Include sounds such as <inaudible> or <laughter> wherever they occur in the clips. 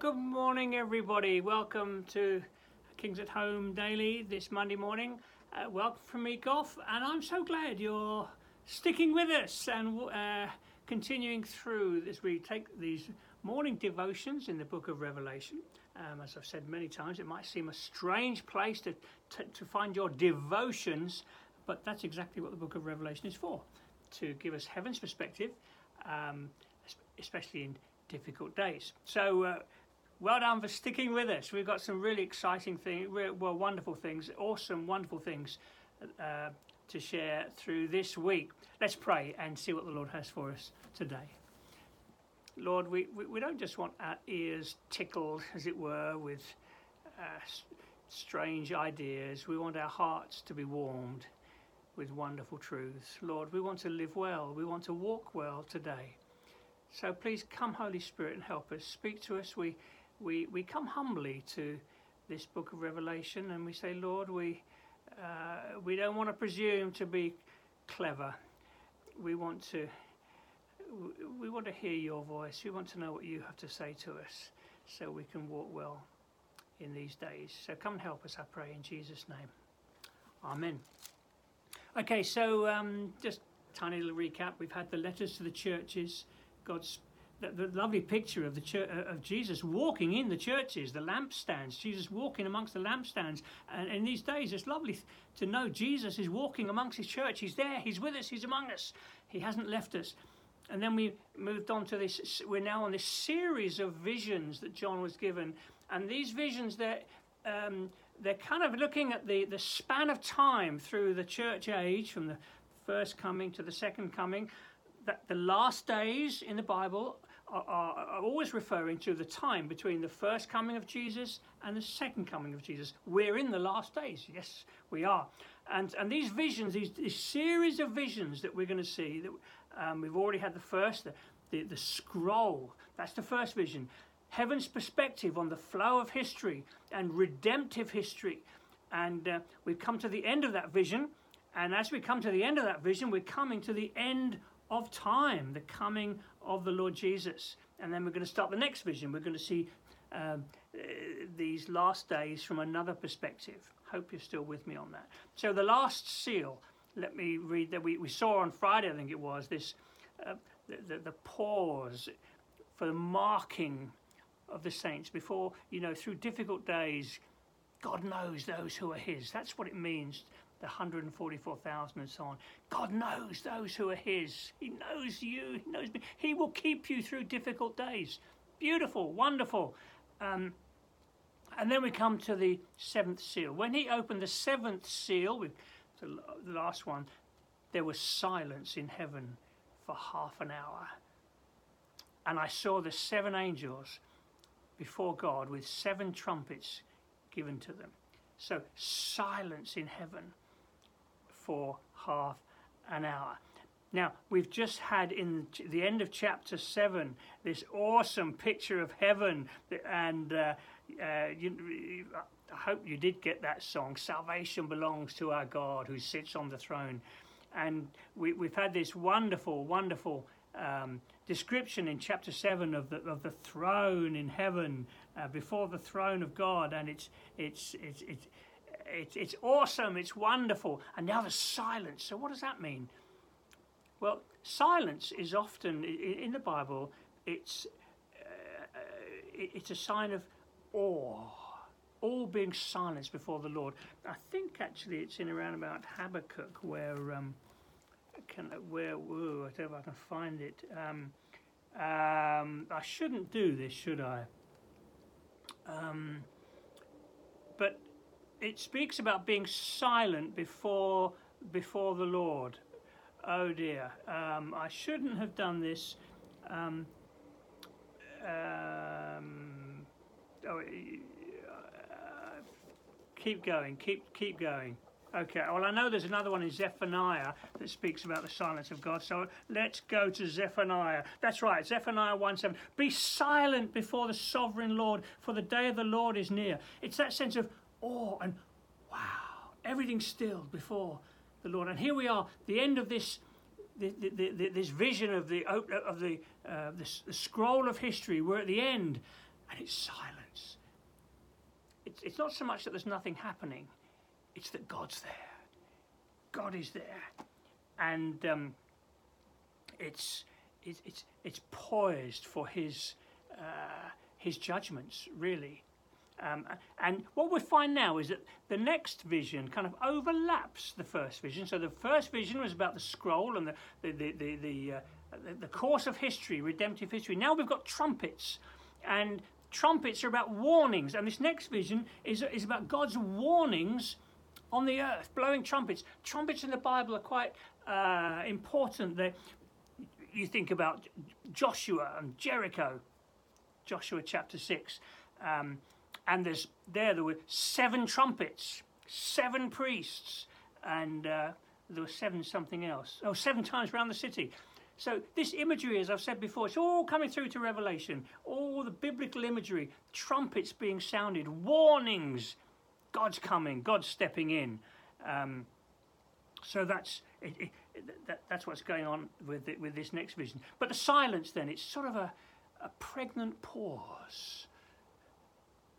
Good morning, everybody. Welcome to Kings at Home Daily this Monday morning. Uh, welcome from me, Goff, and I'm so glad you're sticking with us and uh, continuing through as we take these morning devotions in the book of Revelation. Um, as I've said many times, it might seem a strange place to, to, to find your devotions, but that's exactly what the book of Revelation is for to give us heaven's perspective, um, especially in difficult days. So, uh, well done for sticking with us. We've got some really exciting things, well, wonderful things, awesome, wonderful things uh, to share through this week. Let's pray and see what the Lord has for us today. Lord, we, we, we don't just want our ears tickled, as it were, with uh, strange ideas. We want our hearts to be warmed with wonderful truths. Lord, we want to live well. We want to walk well today. So please come, Holy Spirit, and help us. Speak to us. We, we, we come humbly to this book of Revelation and we say, Lord, we, uh, we don't want to presume to be clever. We want to we want to hear your voice. We want to know what you have to say to us so we can walk well in these days. So come and help us, I pray, in Jesus' name. Amen. Okay, so um, just tiny little recap. We've had the letters to the churches. God's the, the lovely picture of the church, uh, of Jesus walking in the churches, the lampstands. Jesus walking amongst the lampstands, and in these days, it's lovely to know Jesus is walking amongst His church. He's there. He's with us. He's among us. He hasn't left us. And then we moved on to this. We're now on this series of visions that John was given, and these visions they're um, they're kind of looking at the the span of time through the church age, from the first coming to the second coming, that the last days in the Bible are, are, always referring to the time between the first coming of Jesus and the second coming of Jesus. We're in the last days. Yes, we are. And, and these visions, these, these series of visions that we're going to see, that um, we've already had the first, the, the, the scroll. That's the first vision. Heaven's perspective on the flow of history and redemptive history. And uh, we've come to the end of that vision. And as we come to the end of that vision, we're coming to the end of time, the coming of the Lord Jesus. And then we're going to start the next vision. We're going to see um, uh, these last days from another perspective. Hope you're still with me on that. So, the last seal, let me read that we, we saw on Friday, I think it was, this uh, the, the, the pause for the marking of the saints before, you know, through difficult days. God knows those who are His. That's what it means the 144,000 and so on. God knows those who are His. He knows you. He knows me. He will keep you through difficult days. Beautiful, wonderful. Um, and then we come to the seventh seal. When He opened the seventh seal, the last one, there was silence in heaven for half an hour. And I saw the seven angels before God with seven trumpets given to them. So, silence in heaven for half an hour. Now, we've just had in the end of chapter 7 this awesome picture of heaven, and uh, uh, you, I hope you did get that song Salvation belongs to our God who sits on the throne. And we, have had this wonderful, wonderful um, description in chapter 7 of the, of the throne in heaven, uh, before the throne of God, and it's, it's, it's, it's it's, it's awesome, it's wonderful. And now there's silence. So, what does that mean? Well, silence is often, in the Bible, it's, uh, it's a sign of awe. All being silenced before the Lord. I think actually it's in around about Habakkuk where, um, can, where, whoa, I don't know if I can find it. Um, um, I shouldn't do this, should I? Um, it speaks about being silent before before the Lord. Oh dear, um, I shouldn't have done this. Um, um, oh, uh, keep going, keep keep going. Okay, well, I know there's another one in Zephaniah that speaks about the silence of God, so let's go to Zephaniah. That's right, Zephaniah 1 7. Be silent before the sovereign Lord, for the day of the Lord is near. It's that sense of awe and wow, everything still before the Lord. And here we are, the end of this. The, the, this vision of the of the, uh, the, the scroll of history. We're at the end, and it's silence. It's, it's not so much that there's nothing happening, it's that God's there. God is there. And um, it's, it's, it's, it's poised for his, uh, his judgments, really. Um, and what we find now is that the next vision kind of overlaps the first vision. So the first vision was about the scroll and the, the, the, the, the, uh, the, course of history, redemptive history. Now we've got trumpets. And trumpets are about warnings. And this next vision is, is about God's warnings on the earth, blowing trumpets. Trumpets in the Bible are quite uh, important. They, you think about Joshua and Jericho, Joshua chapter 6. Um, and there's there there were seven trumpets, seven priests, and uh, there were seven something else. Oh, seven times around the city. So this imagery, as I've said before, it's all coming through to Revelation. All the biblical imagery, trumpets being sounded, warnings, God's coming, God's stepping in. Um, so that's it, it, that, that's what's going on with it, with this next vision. But the silence, then, it's sort of a, a pregnant pause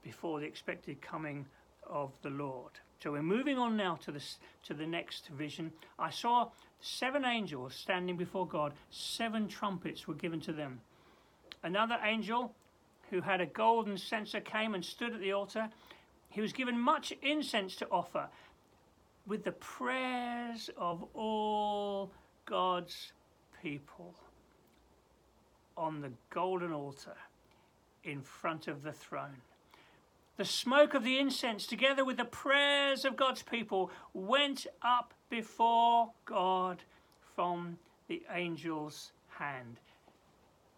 before the expected coming of the Lord. So we're moving on now to the, to the next vision. I saw seven angels standing before God, seven trumpets were given to them. Another angel who had a golden censer came and stood at the altar. He was given much incense to offer with the prayers of all God's people on the golden altar in front of the throne. The smoke of the incense, together with the prayers of God's people, went up before God from the angel's hand.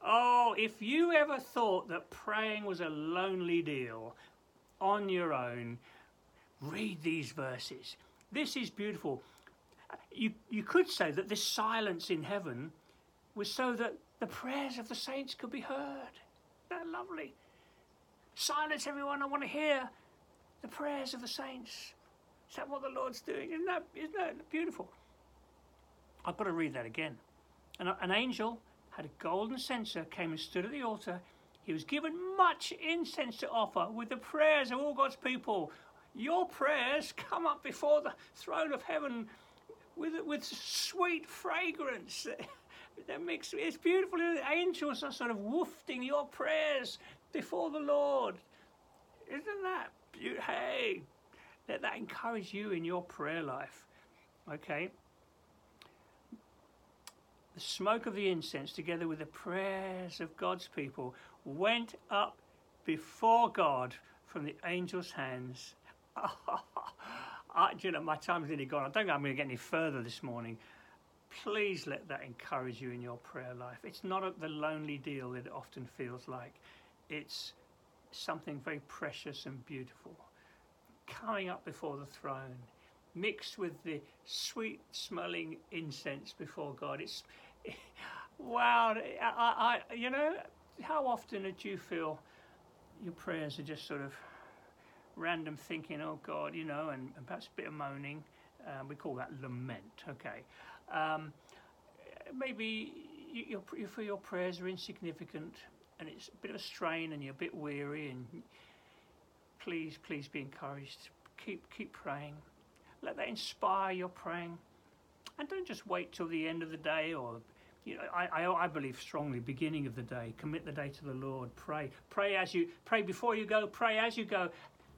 Oh, if you ever thought that praying was a lonely deal on your own, read these verses. This is beautiful. You, you could say that this silence in heaven was so that the prayers of the saints could be heard. They're lovely. Silence, everyone. I want to hear the prayers of the saints. Is that what the Lord's doing? Isn't that, isn't that beautiful? I've got to read that again. An, an angel had a golden censer, came and stood at the altar. He was given much incense to offer with the prayers of all God's people. Your prayers come up before the throne of heaven with, with sweet fragrance. <laughs> that makes it's beautiful. The angels are sort of wafting your prayers before the Lord. Isn't that beautiful? Hey, let that encourage you in your prayer life. Okay? The smoke of the incense, together with the prayers of God's people, went up before God from the angel's hands. <laughs> I, you know, my time's nearly gone. I don't think I'm going to get any further this morning. Please let that encourage you in your prayer life. It's not the lonely deal that it often feels like it's something very precious and beautiful coming up before the throne, mixed with the sweet smelling incense before God. It's <laughs> wow. I, I, you know, how often do you feel your prayers are just sort of random thinking, oh God, you know, and, and perhaps a bit of moaning. Um, we call that lament, okay. Um, maybe you, you feel your prayers are insignificant and it's a bit of a strain and you're a bit weary and please, please be encouraged. Keep, keep praying. Let that inspire your praying. And don't just wait till the end of the day or, you know, I, I, I believe strongly, beginning of the day. Commit the day to the Lord. Pray. Pray as you, pray before you go, pray as you go.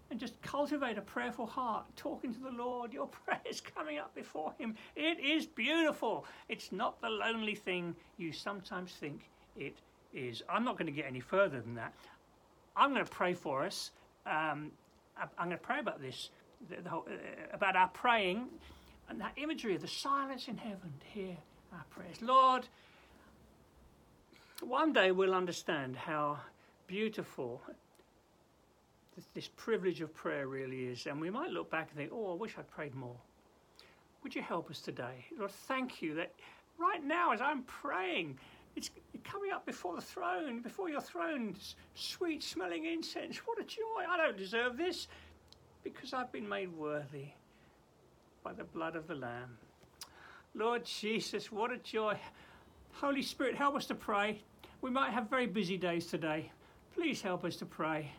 And just cultivate a prayerful heart, talking to the Lord. Your <laughs> prayers coming up before Him. It is beautiful. It's not the lonely thing you sometimes think it is I'm not going to get any further than that. I'm going to pray for us. Um, I'm going to pray about this, the, the whole, uh, about our praying and that imagery of the silence in heaven to hear our prayers. Lord, one day we'll understand how beautiful this, this privilege of prayer really is, and we might look back and think, oh, I wish I'd prayed more. Would you help us today? Lord, thank you that right now as I'm praying, it's coming up before the throne, before your throne, sweet smelling incense. What a joy! I don't deserve this because I've been made worthy by the blood of the Lamb. Lord Jesus, what a joy. Holy Spirit, help us to pray. We might have very busy days today, Please help us to pray.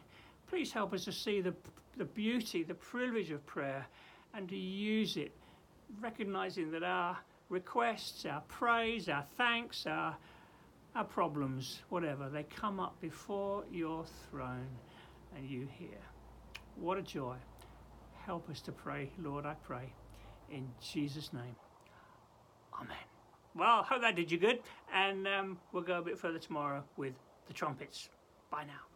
Please help us to see the, the beauty, the privilege of prayer, and to use it, recognizing that our requests, our praise, our thanks, our, our problems, whatever, they come up before your throne and you hear. What a joy. Help us to pray, Lord, I pray. In Jesus' name. Amen. Well, hope that did you good. And um, we'll go a bit further tomorrow with the trumpets. Bye now.